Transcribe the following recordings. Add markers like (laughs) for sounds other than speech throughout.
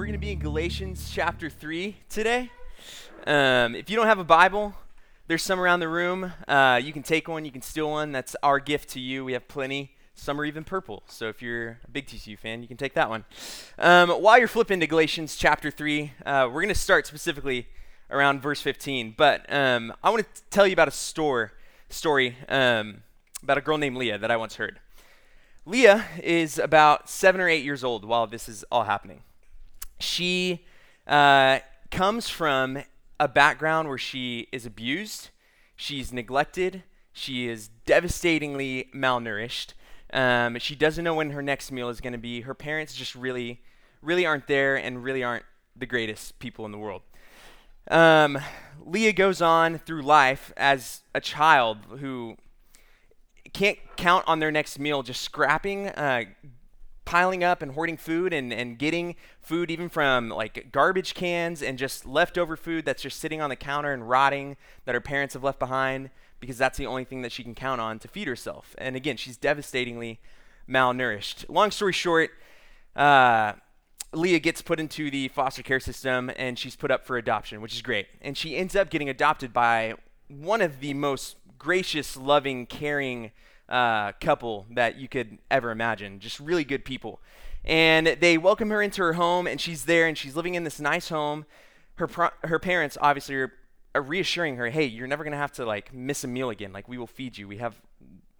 We're going to be in Galatians chapter 3 today. Um, if you don't have a Bible, there's some around the room. Uh, you can take one, you can steal one. That's our gift to you. We have plenty. Some are even purple. So if you're a big TCU fan, you can take that one. Um, while you're flipping to Galatians chapter 3, uh, we're going to start specifically around verse 15. But um, I want to tell you about a store, story um, about a girl named Leah that I once heard. Leah is about seven or eight years old while this is all happening she uh, comes from a background where she is abused, she's neglected, she is devastatingly malnourished. Um, she doesn't know when her next meal is going to be. Her parents just really, really aren't there and really aren't the greatest people in the world. Um, Leah goes on through life as a child who can't count on their next meal, just scrapping, uh, piling up and hoarding food and, and getting food even from like garbage cans and just leftover food that's just sitting on the counter and rotting that her parents have left behind because that's the only thing that she can count on to feed herself. And again, she's devastatingly malnourished. Long story short, uh, Leah gets put into the foster care system and she's put up for adoption, which is great. And she ends up getting adopted by one of the most gracious, loving, caring uh, couple that you could ever imagine. Just really good people. And they welcome her into her home, and she's there, and she's living in this nice home. Her pro- her parents obviously are, are reassuring her, "Hey, you're never gonna have to like miss a meal again. Like we will feed you. We have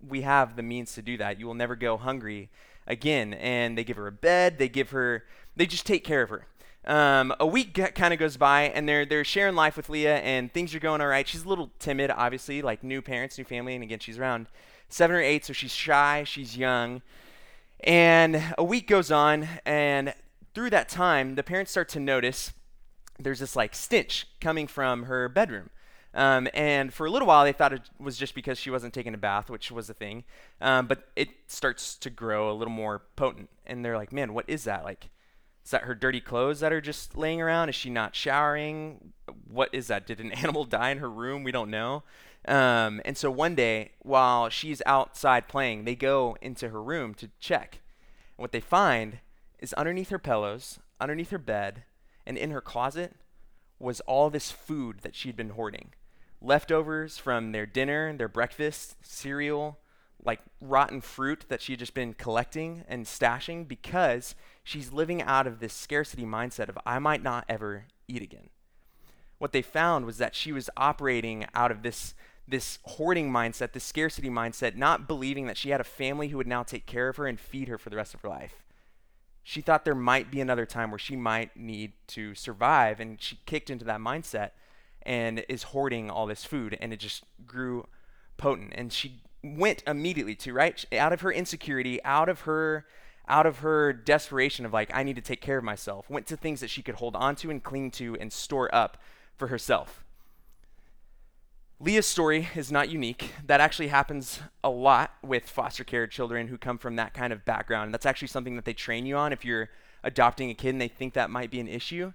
we have the means to do that. You will never go hungry again." And they give her a bed. They give her. They just take care of her. Um, a week g- kind of goes by, and they're they're sharing life with Leah, and things are going all right. She's a little timid, obviously, like new parents, new family, and again, she's around seven or eight, so she's shy, she's young. And a week goes on, and through that time, the parents start to notice there's this like stench coming from her bedroom. Um, and for a little while, they thought it was just because she wasn't taking a bath, which was a thing. Um, but it starts to grow a little more potent. And they're like, man, what is that? Like, is that her dirty clothes that are just laying around? Is she not showering? What is that? Did an (laughs) animal die in her room? We don't know. Um, and so one day, while she's outside playing, they go into her room to check. And what they find is underneath her pillows, underneath her bed, and in her closet was all this food that she'd been hoarding leftovers from their dinner, their breakfast, cereal, like rotten fruit that she had just been collecting and stashing because she's living out of this scarcity mindset of, I might not ever eat again. What they found was that she was operating out of this this hoarding mindset, this scarcity mindset, not believing that she had a family who would now take care of her and feed her for the rest of her life. She thought there might be another time where she might need to survive, and she kicked into that mindset and is hoarding all this food, and it just grew potent. And she went immediately to right out of her insecurity, out of her out of her desperation of like I need to take care of myself, went to things that she could hold on to and cling to and store up for herself. Leah's story is not unique. That actually happens a lot with foster care children who come from that kind of background. That's actually something that they train you on if you're adopting a kid and they think that might be an issue.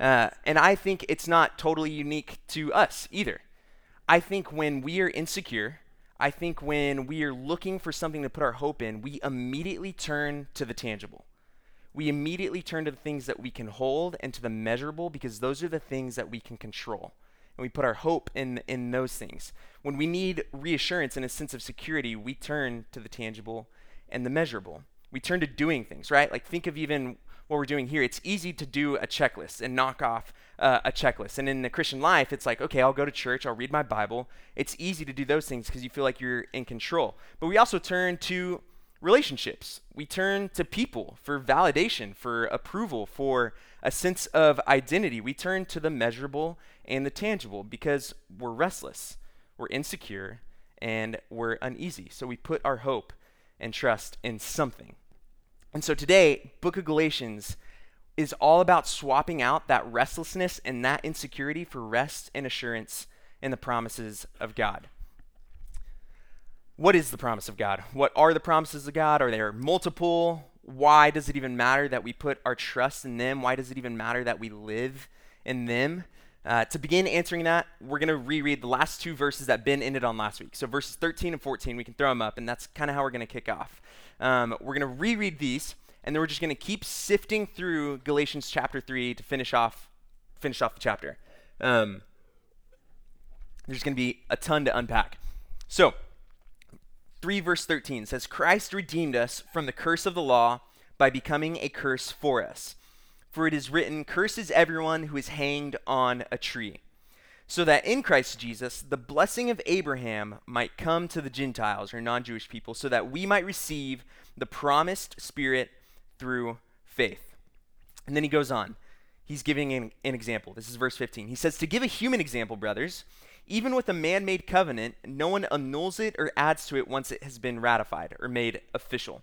Uh, and I think it's not totally unique to us either. I think when we are insecure, I think when we are looking for something to put our hope in, we immediately turn to the tangible. We immediately turn to the things that we can hold and to the measurable because those are the things that we can control and we put our hope in in those things. When we need reassurance and a sense of security, we turn to the tangible and the measurable. We turn to doing things, right? Like think of even what we're doing here. It's easy to do a checklist and knock off uh, a checklist. And in the Christian life, it's like, okay, I'll go to church, I'll read my Bible. It's easy to do those things because you feel like you're in control. But we also turn to relationships. We turn to people for validation, for approval, for a sense of identity. We turn to the measurable and the tangible because we're restless, we're insecure, and we're uneasy. So we put our hope and trust in something. And so today, book of Galatians, is all about swapping out that restlessness and that insecurity for rest and assurance in the promises of God. What is the promise of God? What are the promises of God? Are there multiple? Why does it even matter that we put our trust in them? Why does it even matter that we live in them? Uh, to begin answering that, we're going to reread the last two verses that Ben ended on last week. So, verses 13 and 14, we can throw them up, and that's kind of how we're going to kick off. Um, we're going to reread these, and then we're just going to keep sifting through Galatians chapter 3 to finish off, finish off the chapter. Um, there's going to be a ton to unpack. So, 3 verse 13 says, Christ redeemed us from the curse of the law by becoming a curse for us. For it is written, Curses everyone who is hanged on a tree. So that in Christ Jesus, the blessing of Abraham might come to the Gentiles or non Jewish people, so that we might receive the promised Spirit through faith. And then he goes on. He's giving an, an example. This is verse 15. He says, To give a human example, brothers, even with a man made covenant, no one annuls it or adds to it once it has been ratified or made official.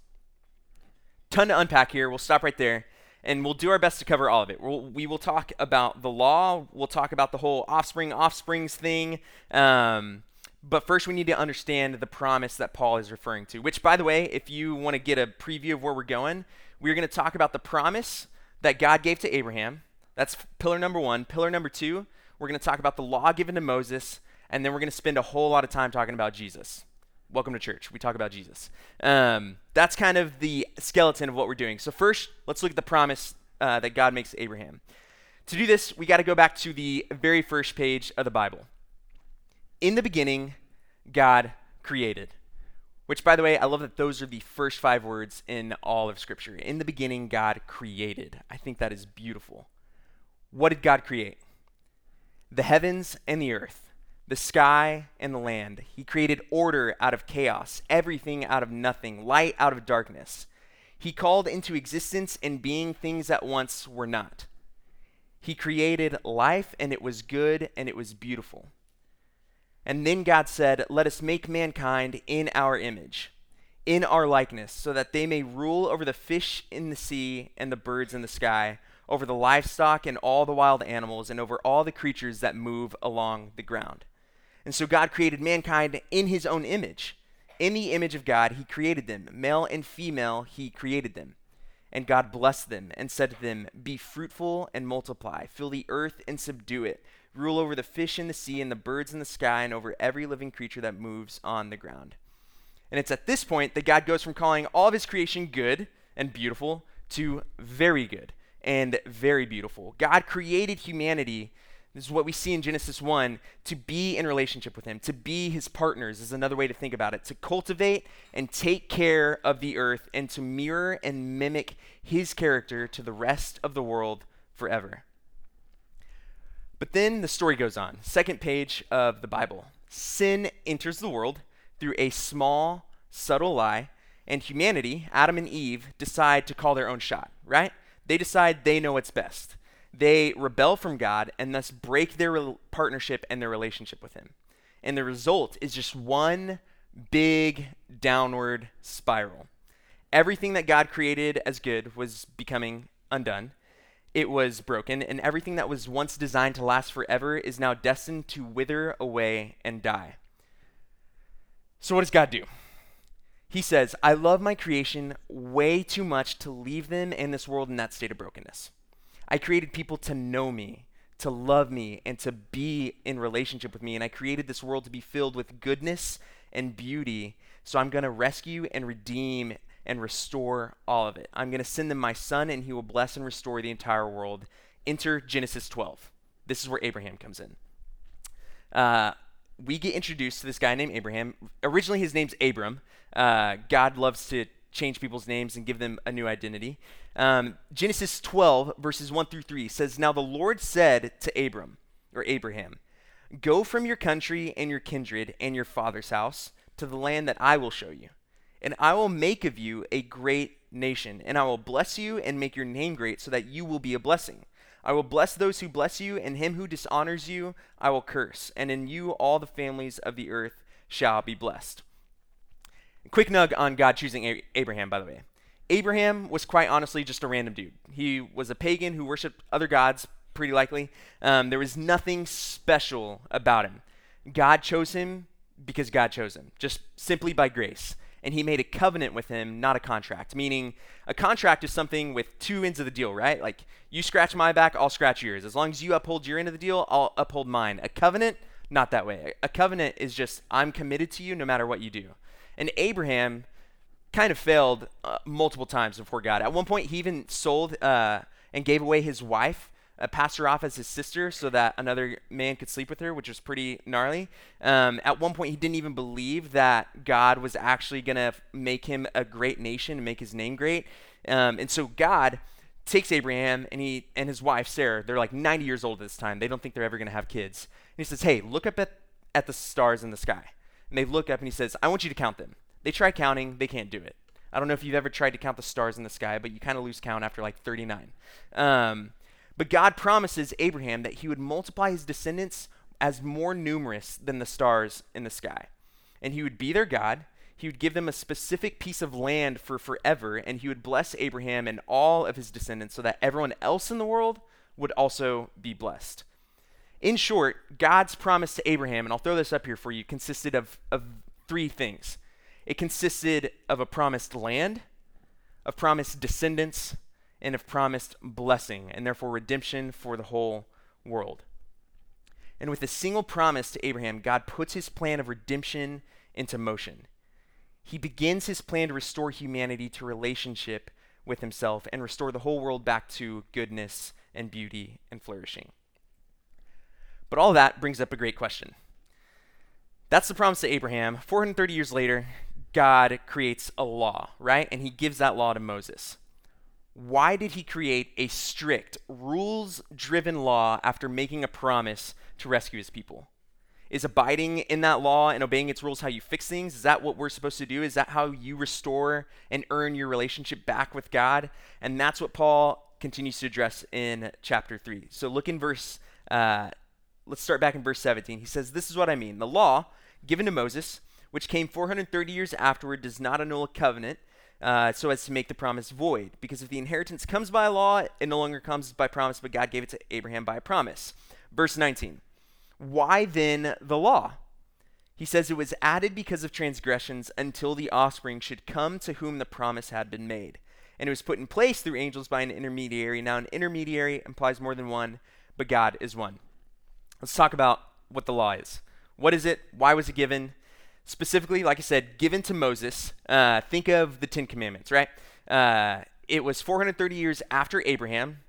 Ton to unpack here. We'll stop right there and we'll do our best to cover all of it. We'll, we will talk about the law. We'll talk about the whole offspring, offsprings thing. Um, but first, we need to understand the promise that Paul is referring to, which, by the way, if you want to get a preview of where we're going, we're going to talk about the promise that God gave to Abraham. That's pillar number one. Pillar number two, we're going to talk about the law given to Moses and then we're going to spend a whole lot of time talking about Jesus. Welcome to church. We talk about Jesus. Um, that's kind of the skeleton of what we're doing. So, first, let's look at the promise uh, that God makes to Abraham. To do this, we got to go back to the very first page of the Bible. In the beginning, God created. Which, by the way, I love that those are the first five words in all of Scripture. In the beginning, God created. I think that is beautiful. What did God create? The heavens and the earth the sky and the land. He created order out of chaos, everything out of nothing, light out of darkness. He called into existence and being things that once were not. He created life, and it was good and it was beautiful. And then God said, Let us make mankind in our image, in our likeness, so that they may rule over the fish in the sea and the birds in the sky, over the livestock and all the wild animals, and over all the creatures that move along the ground. And so God created mankind in his own image. In the image of God, he created them. Male and female, he created them. And God blessed them and said to them, Be fruitful and multiply, fill the earth and subdue it, rule over the fish in the sea and the birds in the sky, and over every living creature that moves on the ground. And it's at this point that God goes from calling all of his creation good and beautiful to very good and very beautiful. God created humanity this is what we see in Genesis 1 to be in relationship with Him, to be His partners is another way to think about it, to cultivate and take care of the earth, and to mirror and mimic His character to the rest of the world forever. But then the story goes on. Second page of the Bible. Sin enters the world through a small, subtle lie, and humanity, Adam and Eve, decide to call their own shot, right? They decide they know what's best they rebel from God and thus break their partnership and their relationship with Him. And the result is just one big downward spiral. Everything that God created as good was becoming undone. It was broken, and everything that was once designed to last forever is now destined to wither away and die. So, what does God do? He says, I love my creation way too much to leave them in this world in that state of brokenness. I created people to know me, to love me, and to be in relationship with me. And I created this world to be filled with goodness and beauty. So I'm going to rescue and redeem and restore all of it. I'm going to send them my son, and he will bless and restore the entire world. Enter Genesis 12. This is where Abraham comes in. Uh, we get introduced to this guy named Abraham. Originally, his name's Abram. Uh, God loves to change people's names and give them a new identity. Um, Genesis 12, verses 1 through 3 says, Now the Lord said to Abram, or Abraham, Go from your country and your kindred and your father's house to the land that I will show you. And I will make of you a great nation, and I will bless you and make your name great so that you will be a blessing. I will bless those who bless you, and him who dishonors you I will curse, and in you all the families of the earth shall be blessed. Quick nug on God choosing Abraham, by the way. Abraham was quite honestly just a random dude. He was a pagan who worshiped other gods, pretty likely. Um, there was nothing special about him. God chose him because God chose him, just simply by grace. And he made a covenant with him, not a contract. Meaning, a contract is something with two ends of the deal, right? Like, you scratch my back, I'll scratch yours. As long as you uphold your end of the deal, I'll uphold mine. A covenant, not that way. A covenant is just, I'm committed to you no matter what you do. And Abraham kind of failed uh, multiple times before God. At one point, he even sold uh, and gave away his wife uh, passed her off as his sister so that another man could sleep with her, which was pretty gnarly. Um, at one point, he didn't even believe that God was actually going to make him a great nation and make his name great. Um, and so God takes Abraham and he and his wife Sarah. They're like 90 years old at this time. They don't think they're ever going to have kids. And he says, "Hey, look up at at the stars in the sky." And they look up and he says, "I want you to count them." They try counting. They can't do it. I don't know if you've ever tried to count the stars in the sky, but you kind of lose count after like 39. Um, but God promises Abraham that he would multiply his descendants as more numerous than the stars in the sky. And he would be their God. He would give them a specific piece of land for forever, and he would bless Abraham and all of his descendants so that everyone else in the world would also be blessed. In short, God's promise to Abraham, and I'll throw this up here for you, consisted of, of three things. It consisted of a promised land, of promised descendants, and of promised blessing and therefore redemption for the whole world. And with a single promise to Abraham, God puts his plan of redemption into motion. He begins his plan to restore humanity to relationship with himself and restore the whole world back to goodness and beauty and flourishing. But all that brings up a great question. That's the promise to Abraham. 430 years later, God creates a law, right? And he gives that law to Moses why did he create a strict, rules driven law after making a promise to rescue his people? Is abiding in that law and obeying its rules how you fix things? Is that what we're supposed to do? Is that how you restore and earn your relationship back with God? And that's what Paul continues to address in chapter 3. So look in verse, uh, let's start back in verse 17. He says, This is what I mean. The law given to Moses, which came 430 years afterward, does not annul a covenant uh, so as to make the promise void. Because if the inheritance comes by law, it no longer comes by promise, but God gave it to Abraham by a promise. Verse 19. Why then the law? He says it was added because of transgressions until the offspring should come to whom the promise had been made. And it was put in place through angels by an intermediary. Now, an intermediary implies more than one, but God is one. Let's talk about what the law is. What is it? Why was it given? specifically, like I said, given to Moses. Uh, think of the Ten Commandments, right? Uh, it was 430 years after Abraham,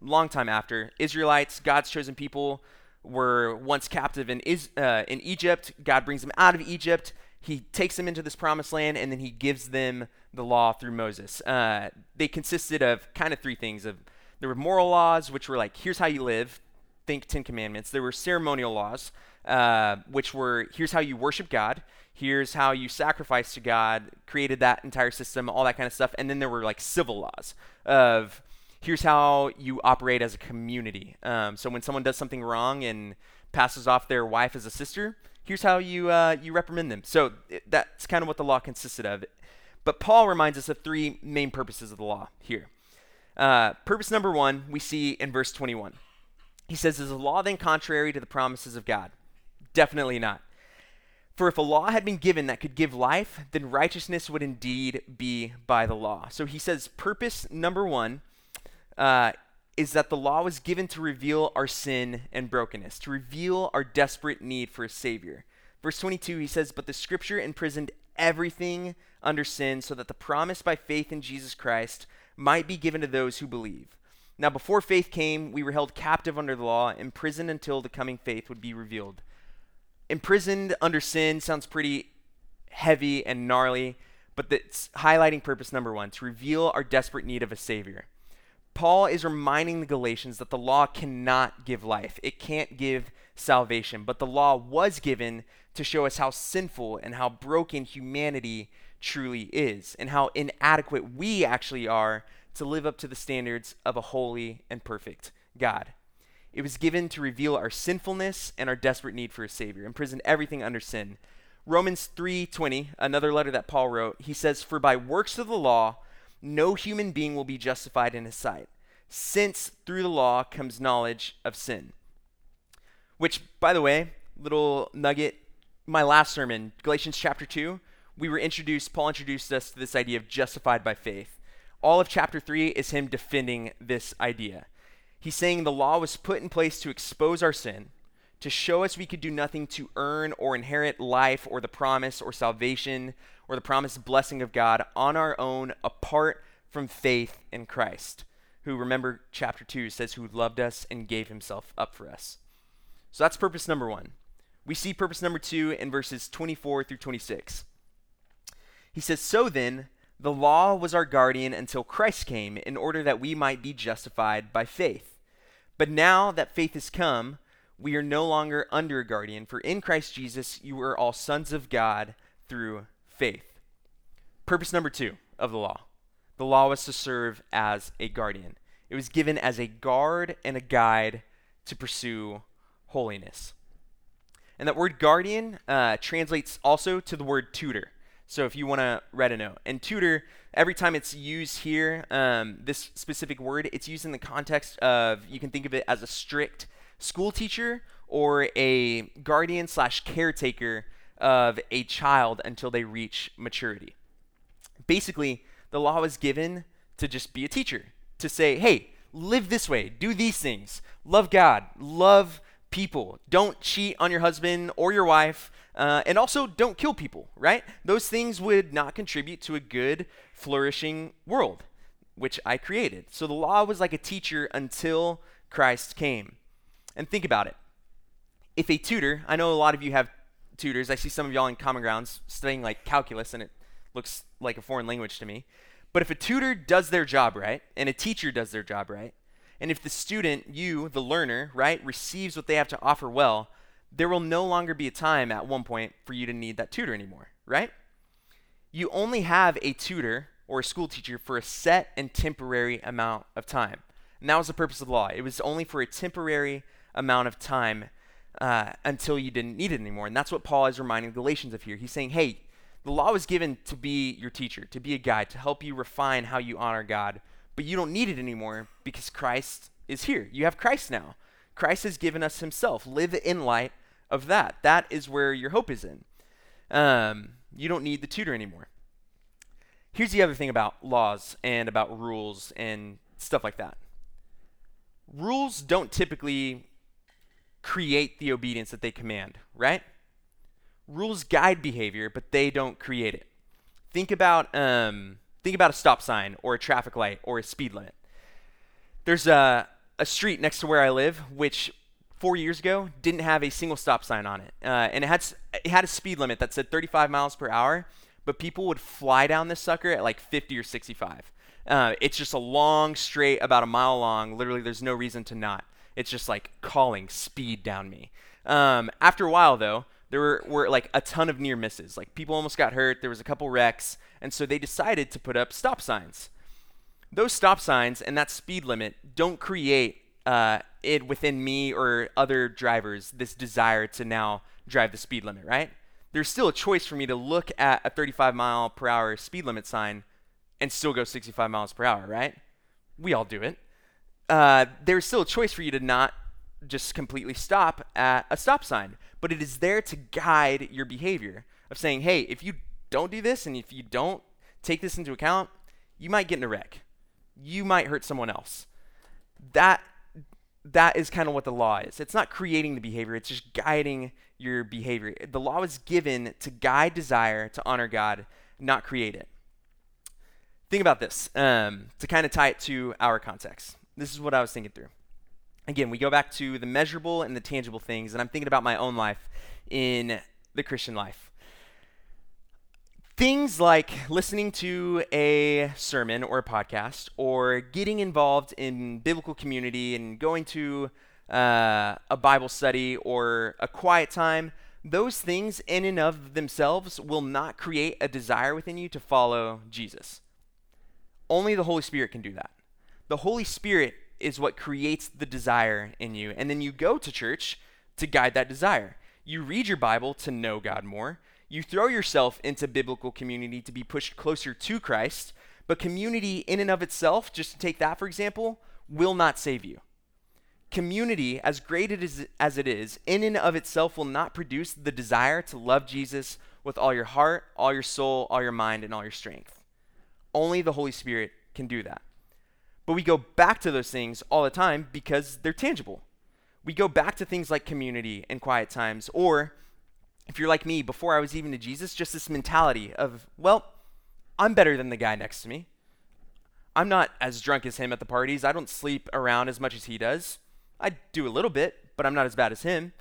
long time after. Israelites, God's chosen people, were once captive in, is, uh, in Egypt. God brings them out of Egypt. He takes them into this promised land, and then he gives them the law through Moses. Uh, they consisted of kind of three things. Of there were moral laws, which were like, here's how you live. Think Ten Commandments. There were ceremonial laws, uh, which were here's how you worship God here's how you sacrifice to God, created that entire system, all that kind of stuff. And then there were like civil laws of here's how you operate as a community. Um, so when someone does something wrong and passes off their wife as a sister, here's how you uh, you reprimand them. So it, that's kind of what the law consisted of. But Paul reminds us of three main purposes of the law here. Uh, purpose number one we see in verse 21. He says, "Is the law then contrary to the promises of God?" Definitely not. For if a law had been given that could give life, then righteousness would indeed be by the law. So he says, purpose number one uh, is that the law was given to reveal our sin and brokenness, to reveal our desperate need for a Savior. Verse 22, he says, But the scripture imprisoned everything under sin so that the promise by faith in Jesus Christ might be given to those who believe. Now, before faith came, we were held captive under the law, imprisoned until the coming faith would be revealed. Imprisoned under sin sounds pretty heavy and gnarly, but that's highlighting purpose number one to reveal our desperate need of a Savior. Paul is reminding the Galatians that the law cannot give life, it can't give salvation, but the law was given to show us how sinful and how broken humanity truly is, and how inadequate we actually are to live up to the standards of a holy and perfect God. It was given to reveal our sinfulness and our desperate need for a Savior, imprison everything under sin. Romans 3:20, another letter that Paul wrote, he says, "For by works of the law no human being will be justified in his sight, since through the law comes knowledge of sin." Which, by the way, little nugget, my last sermon, Galatians chapter 2, we were introduced, Paul introduced us to this idea of justified by faith. All of chapter 3 is him defending this idea. He's saying the law was put in place to expose our sin, to show us we could do nothing to earn or inherit life or the promise or salvation or the promised blessing of God on our own apart from faith in Christ, who, remember, chapter 2 says, who loved us and gave himself up for us. So that's purpose number one. We see purpose number two in verses 24 through 26. He says, So then, the law was our guardian until Christ came, in order that we might be justified by faith. But now that faith has come, we are no longer under a guardian, for in Christ Jesus you are all sons of God through faith. Purpose number two of the law the law was to serve as a guardian, it was given as a guard and a guide to pursue holiness. And that word guardian uh, translates also to the word tutor. So if you want to write a note. And tutor, every time it's used here, um, this specific word, it's used in the context of, you can think of it as a strict school teacher or a guardian slash caretaker of a child until they reach maturity. Basically, the law was given to just be a teacher, to say, hey, live this way, do these things, love God, love people, don't cheat on your husband or your wife, uh, and also don't kill people, right? Those things would not contribute to a good, flourishing world, which I created. So the law was like a teacher until Christ came. And think about it. If a tutor, I know a lot of you have tutors, I see some of y'all in Common Grounds studying like calculus, and it looks like a foreign language to me. But if a tutor does their job right, and a teacher does their job right, and if the student, you, the learner, right, receives what they have to offer well, there will no longer be a time at one point for you to need that tutor anymore, right? You only have a tutor or a school teacher for a set and temporary amount of time. And that was the purpose of the law. It was only for a temporary amount of time uh, until you didn't need it anymore. And that's what Paul is reminding the Galatians of here. He's saying, hey, the law was given to be your teacher, to be a guide, to help you refine how you honor God, but you don't need it anymore because Christ is here. You have Christ now. Christ has given us himself. Live in light of that. That is where your hope is in. Um, you don't need the tutor anymore. Here's the other thing about laws and about rules and stuff like that. Rules don't typically create the obedience that they command, right? Rules guide behavior, but they don't create it. Think about um, think about a stop sign or a traffic light or a speed limit. There's a a street next to where I live, which four years ago didn't have a single stop sign on it, uh, and it had it had a speed limit that said 35 miles per hour, but people would fly down this sucker at like 50 or 65. Uh, it's just a long straight, about a mile long. Literally, there's no reason to not. It's just like calling speed down me. Um, after a while, though, there were, were like a ton of near misses. Like people almost got hurt. There was a couple wrecks, and so they decided to put up stop signs. Those stop signs and that speed limit don't create uh, it within me or other drivers this desire to now drive the speed limit, right? There's still a choice for me to look at a 35 mile per hour speed limit sign and still go 65 miles per hour, right? We all do it. Uh, there's still a choice for you to not just completely stop at a stop sign, but it is there to guide your behavior of saying, hey, if you don't do this and if you don't take this into account, you might get in a wreck. You might hurt someone else. That that is kind of what the law is. It's not creating the behavior, it's just guiding your behavior. The law is given to guide desire to honor God, not create it. Think about this um, to kind of tie it to our context. This is what I was thinking through. Again, we go back to the measurable and the tangible things, and I'm thinking about my own life in the Christian life. Things like listening to a sermon or a podcast, or getting involved in biblical community and going to uh, a Bible study or a quiet time, those things in and of themselves will not create a desire within you to follow Jesus. Only the Holy Spirit can do that. The Holy Spirit is what creates the desire in you. And then you go to church to guide that desire. You read your Bible to know God more. You throw yourself into biblical community to be pushed closer to Christ. But community, in and of itself, just to take that for example, will not save you. Community, as great as it is, in and of itself will not produce the desire to love Jesus with all your heart, all your soul, all your mind, and all your strength. Only the Holy Spirit can do that. But we go back to those things all the time because they're tangible. We go back to things like community and quiet times, or if you're like me, before I was even to Jesus, just this mentality of, well, I'm better than the guy next to me. I'm not as drunk as him at the parties. I don't sleep around as much as he does. I do a little bit, but I'm not as bad as him.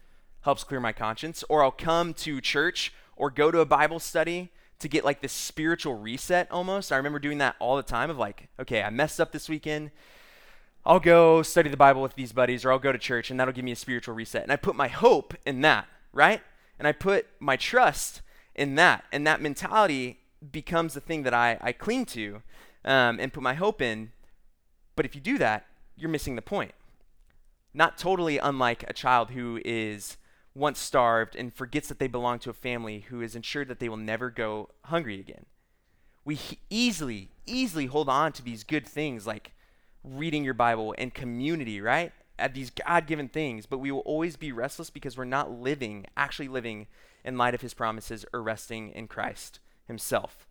Helps clear my conscience. Or I'll come to church or go to a Bible study to get like this spiritual reset almost. I remember doing that all the time of like, okay, I messed up this weekend. I'll go study the Bible with these buddies or I'll go to church and that'll give me a spiritual reset. And I put my hope in that, right? And I put my trust in that. And that mentality becomes the thing that I, I cling to um, and put my hope in. But if you do that, you're missing the point. Not totally unlike a child who is once starved and forgets that they belong to a family who is ensured that they will never go hungry again. We easily, easily hold on to these good things like reading your Bible and community, right? At these God given things, but we will always be restless because we're not living, actually living in light of his promises or resting in Christ himself.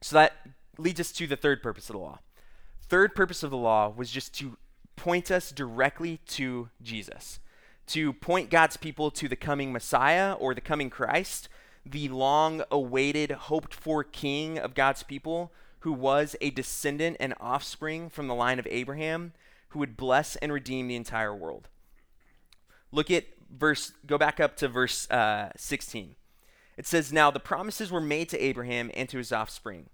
So that leads us to the third purpose of the law. Third purpose of the law was just to point us directly to Jesus to point God's people to the coming Messiah or the coming Christ, the long awaited, hoped for king of God's people, who was a descendant and offspring from the line of Abraham, who would bless and redeem the entire world. Look at verse, go back up to verse uh, 16. It says, Now the promises were made to Abraham and to his offspring.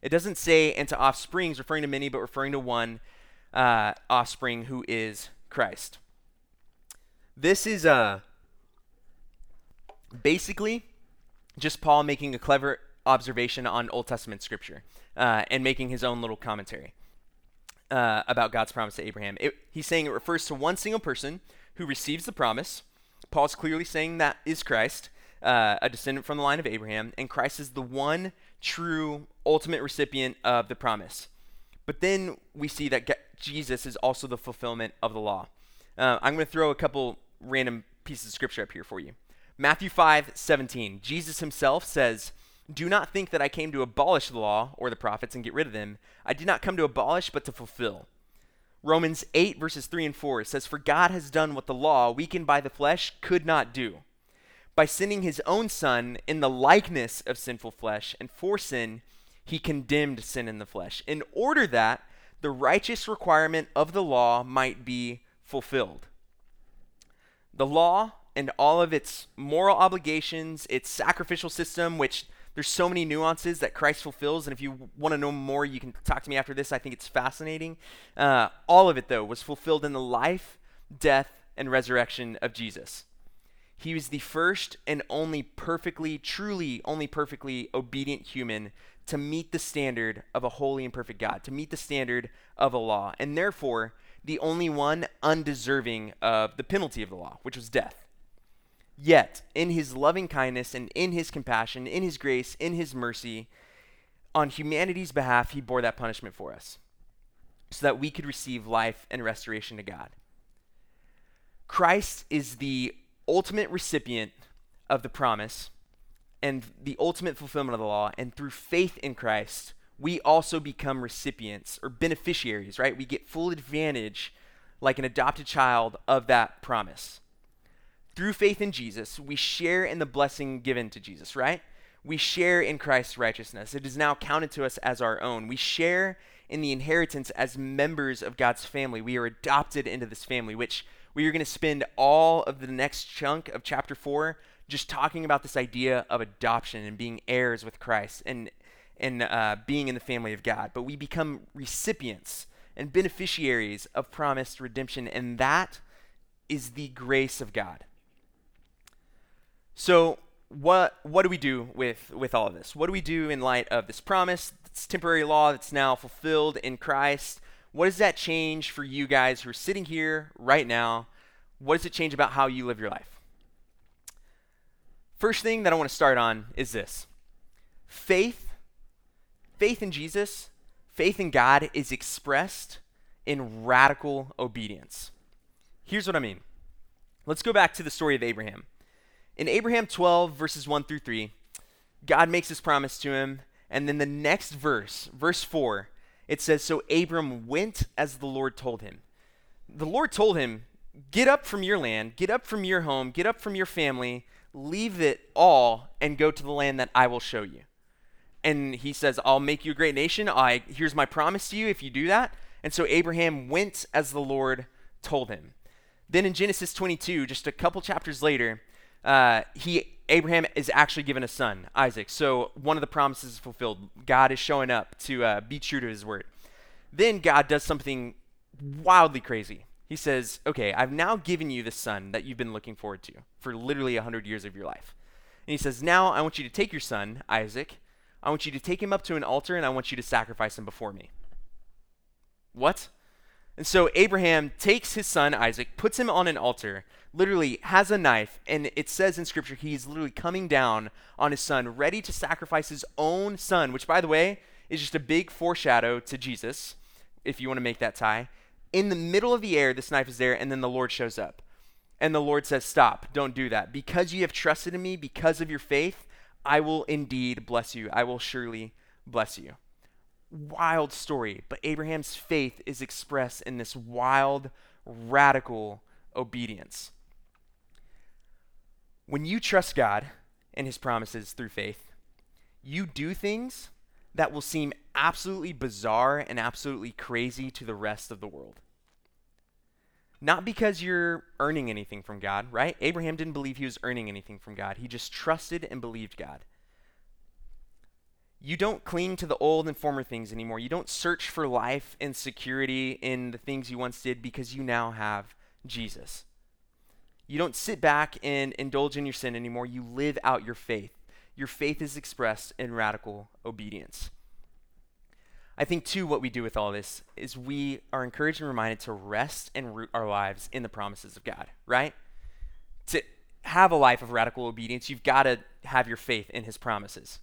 It doesn't say and to offsprings, referring to many, but referring to one uh, offspring who is Christ. This is uh, basically just Paul making a clever observation on Old Testament scripture uh, and making his own little commentary uh, about God's promise to Abraham. It, he's saying it refers to one single person who receives the promise. Paul's clearly saying that is Christ, uh, a descendant from the line of Abraham, and Christ is the one true ultimate recipient of the promise. But then we see that Jesus is also the fulfillment of the law. Uh, I'm going to throw a couple random pieces of scripture up here for you. Matthew 5 17. Jesus himself says, Do not think that I came to abolish the law or the prophets and get rid of them. I did not come to abolish, but to fulfill. Romans 8, verses 3 and 4 says, For God has done what the law, weakened by the flesh, could not do. By sending his own Son in the likeness of sinful flesh, and for sin, he condemned sin in the flesh, in order that the righteous requirement of the law might be fulfilled. The law and all of its moral obligations, its sacrificial system, which there's so many nuances that Christ fulfills. And if you want to know more, you can talk to me after this. I think it's fascinating. Uh, all of it, though, was fulfilled in the life, death, and resurrection of Jesus. He was the first and only perfectly, truly only perfectly obedient human to meet the standard of a holy and perfect God, to meet the standard of a law. And therefore, the only one undeserving of the penalty of the law, which was death. Yet, in his loving kindness and in his compassion, in his grace, in his mercy, on humanity's behalf, he bore that punishment for us so that we could receive life and restoration to God. Christ is the ultimate recipient of the promise and the ultimate fulfillment of the law, and through faith in Christ, we also become recipients or beneficiaries, right? We get full advantage, like an adopted child, of that promise. Through faith in Jesus, we share in the blessing given to Jesus, right? We share in Christ's righteousness. It is now counted to us as our own. We share in the inheritance as members of God's family. We are adopted into this family, which we are going to spend all of the next chunk of chapter 4 just talking about this idea of adoption and being heirs with Christ and and uh, being in the family of God, but we become recipients and beneficiaries of promised redemption, and that is the grace of God. So, what what do we do with with all of this? What do we do in light of this promise, this temporary law that's now fulfilled in Christ? What does that change for you guys who are sitting here right now? What does it change about how you live your life? First thing that I want to start on is this. Faith, faith in Jesus, faith in God is expressed in radical obedience. Here's what I mean. Let's go back to the story of Abraham. In Abraham 12, verses 1 through 3, God makes this promise to him. And then the next verse, verse 4, it says So Abram went as the Lord told him. The Lord told him, Get up from your land, get up from your home, get up from your family, leave it all, and go to the land that I will show you. And he says, I'll make you a great nation. I here's my promise to you if you do that. And so Abraham went as the Lord told him. Then in Genesis 22, just a couple chapters later, uh, he Abraham is actually given a son, Isaac. So one of the promises is fulfilled. God is showing up to uh, be true to his word. Then God does something wildly crazy. He says, Okay, I've now given you the son that you've been looking forward to for literally 100 years of your life. And he says, Now I want you to take your son, Isaac. I want you to take him up to an altar and I want you to sacrifice him before me. What? And so Abraham takes his son Isaac, puts him on an altar, literally has a knife, and it says in scripture he's literally coming down on his son, ready to sacrifice his own son, which, by the way, is just a big foreshadow to Jesus, if you want to make that tie. In the middle of the air, this knife is there, and then the Lord shows up. And the Lord says, Stop, don't do that. Because you have trusted in me, because of your faith, I will indeed bless you. I will surely bless you wild story, but Abraham's faith is expressed in this wild, radical obedience. When you trust God and his promises through faith, you do things that will seem absolutely bizarre and absolutely crazy to the rest of the world. Not because you're earning anything from God, right? Abraham didn't believe he was earning anything from God. He just trusted and believed God. You don't cling to the old and former things anymore. You don't search for life and security in the things you once did because you now have Jesus. You don't sit back and indulge in your sin anymore. You live out your faith. Your faith is expressed in radical obedience. I think, too, what we do with all this is we are encouraged and reminded to rest and root our lives in the promises of God, right? To have a life of radical obedience, you've got to have your faith in his promises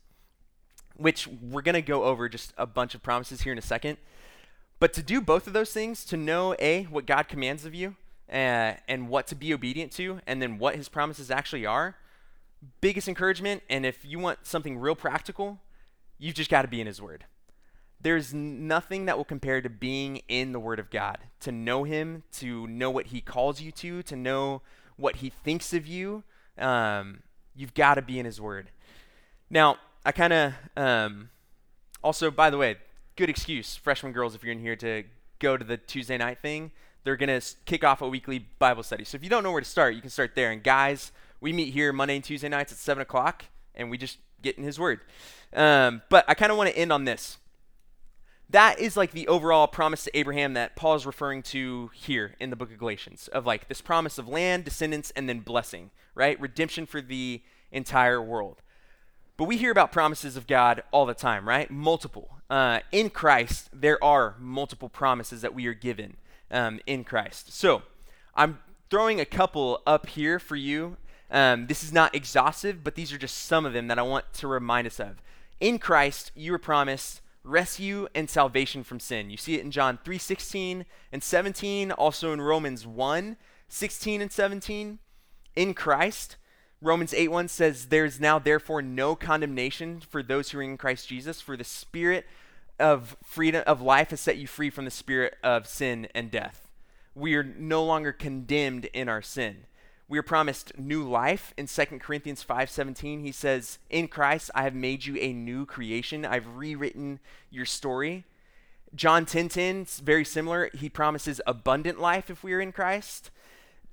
which we're going to go over just a bunch of promises here in a second. But to do both of those things, to know A, what God commands of you uh, and what to be obedient to, and then what his promises actually are, biggest encouragement. And if you want something real practical, you've just got to be in his word. There's nothing that will compare to being in the word of God, to know him, to know what he calls you to, to know what he thinks of you. Um, you've got to be in his word. Now, I kind of um, also, by the way, good excuse, freshman girls, if you're in here to go to the Tuesday night thing. They're gonna kick off a weekly Bible study. So if you don't know where to start, you can start there. And guys, we meet here Monday and Tuesday nights at seven o'clock, and we just get in His Word. Um, but I kind of want to end on this. That is like the overall promise to Abraham that Paul is referring to here in the book of Galatians, of like this promise of land, descendants, and then blessing, right? Redemption for the entire world. But we hear about promises of God all the time, right? Multiple. Uh, in Christ, there are multiple promises that we are given um, in Christ. So I'm throwing a couple up here for you. Um, this is not exhaustive, but these are just some of them that I want to remind us of. In Christ, you are promised rescue and salvation from sin. You see it in John 3:16 and 17, also in Romans 1, 16 and 17. In Christ, Romans 8 1 says, There's now therefore no condemnation for those who are in Christ Jesus, for the spirit of freedom of life has set you free from the spirit of sin and death. We are no longer condemned in our sin. We are promised new life in 2 Corinthians 5:17. He says, "In Christ I have made you a new creation. I've rewritten your story." John 10:10, 10, 10, very similar. He promises abundant life if we are in Christ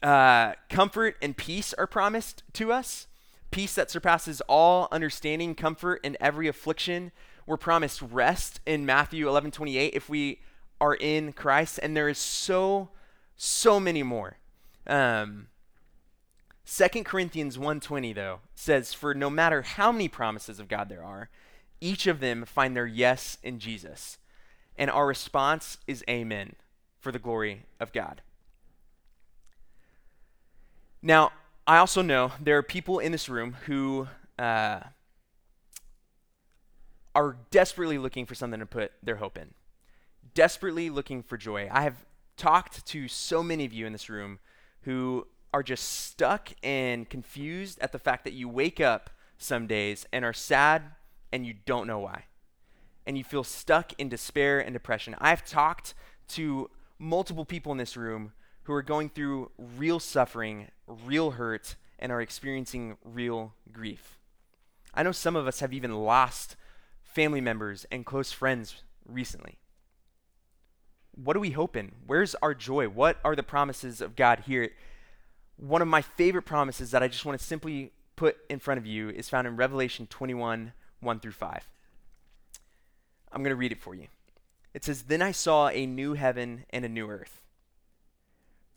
uh, comfort and peace are promised to us. peace that surpasses all understanding, comfort in every affliction. We're promised rest in Matthew 11 28 if we are in Christ. And there is so, so many more. Um, 2 Corinthians 1:20 though says for no matter how many promises of God there are each of them find their yes in Jesus and our response is amen for the glory of God. Now, I also know there are people in this room who uh, are desperately looking for something to put their hope in, desperately looking for joy. I have talked to so many of you in this room who are just stuck and confused at the fact that you wake up some days and are sad and you don't know why. And you feel stuck in despair and depression. I've talked to multiple people in this room who are going through real suffering, real hurt, and are experiencing real grief. I know some of us have even lost family members and close friends recently. What do we hope in? Where's our joy? What are the promises of God here? One of my favorite promises that I just want to simply put in front of you is found in Revelation 21 1 through 5. I'm going to read it for you. It says, Then I saw a new heaven and a new earth.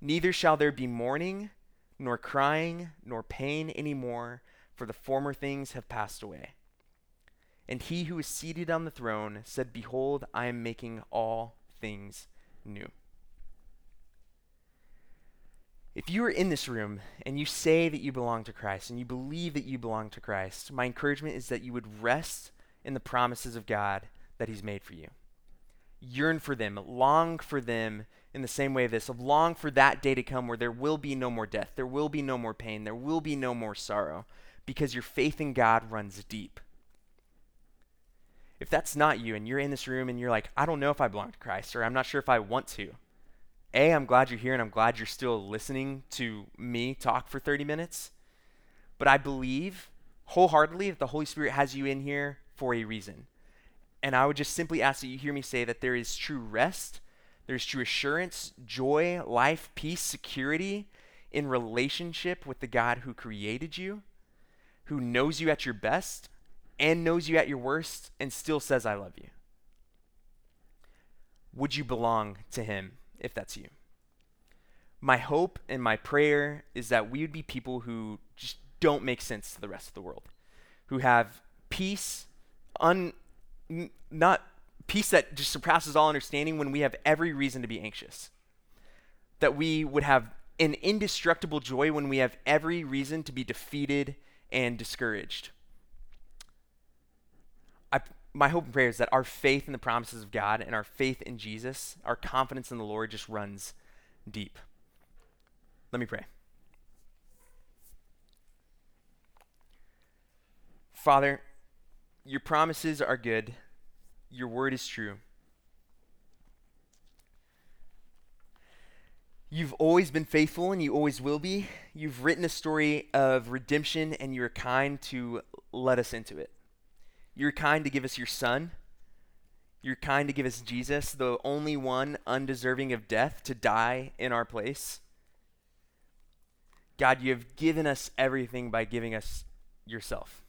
Neither shall there be mourning, nor crying, nor pain any more, for the former things have passed away. And he who is seated on the throne said, Behold, I am making all things new. If you are in this room and you say that you belong to Christ and you believe that you belong to Christ, my encouragement is that you would rest in the promises of God that He's made for you. Yearn for them, long for them in the same way this, of long for that day to come where there will be no more death, there will be no more pain, there will be no more sorrow, because your faith in God runs deep. If that's not you and you're in this room and you're like, I don't know if I belong to Christ, or I'm not sure if I want to, A, I'm glad you're here and I'm glad you're still listening to me talk for 30 minutes. But I believe wholeheartedly that the Holy Spirit has you in here for a reason. And I would just simply ask that you hear me say that there is true rest, there's true assurance, joy, life, peace, security in relationship with the God who created you, who knows you at your best and knows you at your worst and still says, I love you. Would you belong to him if that's you? My hope and my prayer is that we would be people who just don't make sense to the rest of the world, who have peace, un, not peace that just surpasses all understanding when we have every reason to be anxious. That we would have an indestructible joy when we have every reason to be defeated and discouraged. I, my hope and prayer is that our faith in the promises of God and our faith in Jesus, our confidence in the Lord just runs deep. Let me pray. Father, your promises are good, your word is true. You've always been faithful and you always will be. You've written a story of redemption and you're kind to let us into it. You're kind to give us your son. You're kind to give us Jesus, the only one undeserving of death, to die in our place. God, you have given us everything by giving us yourself.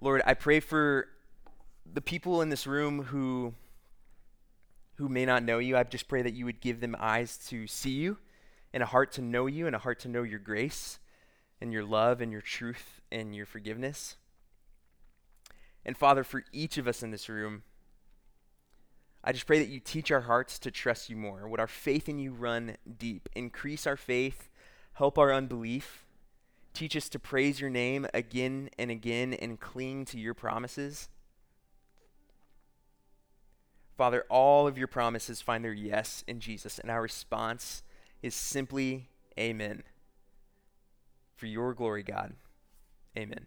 Lord, I pray for the people in this room who who may not know you. I just pray that you would give them eyes to see you and a heart to know you and a heart to know your grace and your love and your truth and your forgiveness. And Father, for each of us in this room, I just pray that you teach our hearts to trust you more. Would our faith in you run deep? Increase our faith, help our unbelief Teach us to praise your name again and again and cling to your promises. Father, all of your promises find their yes in Jesus, and our response is simply Amen. for your glory, God. Amen.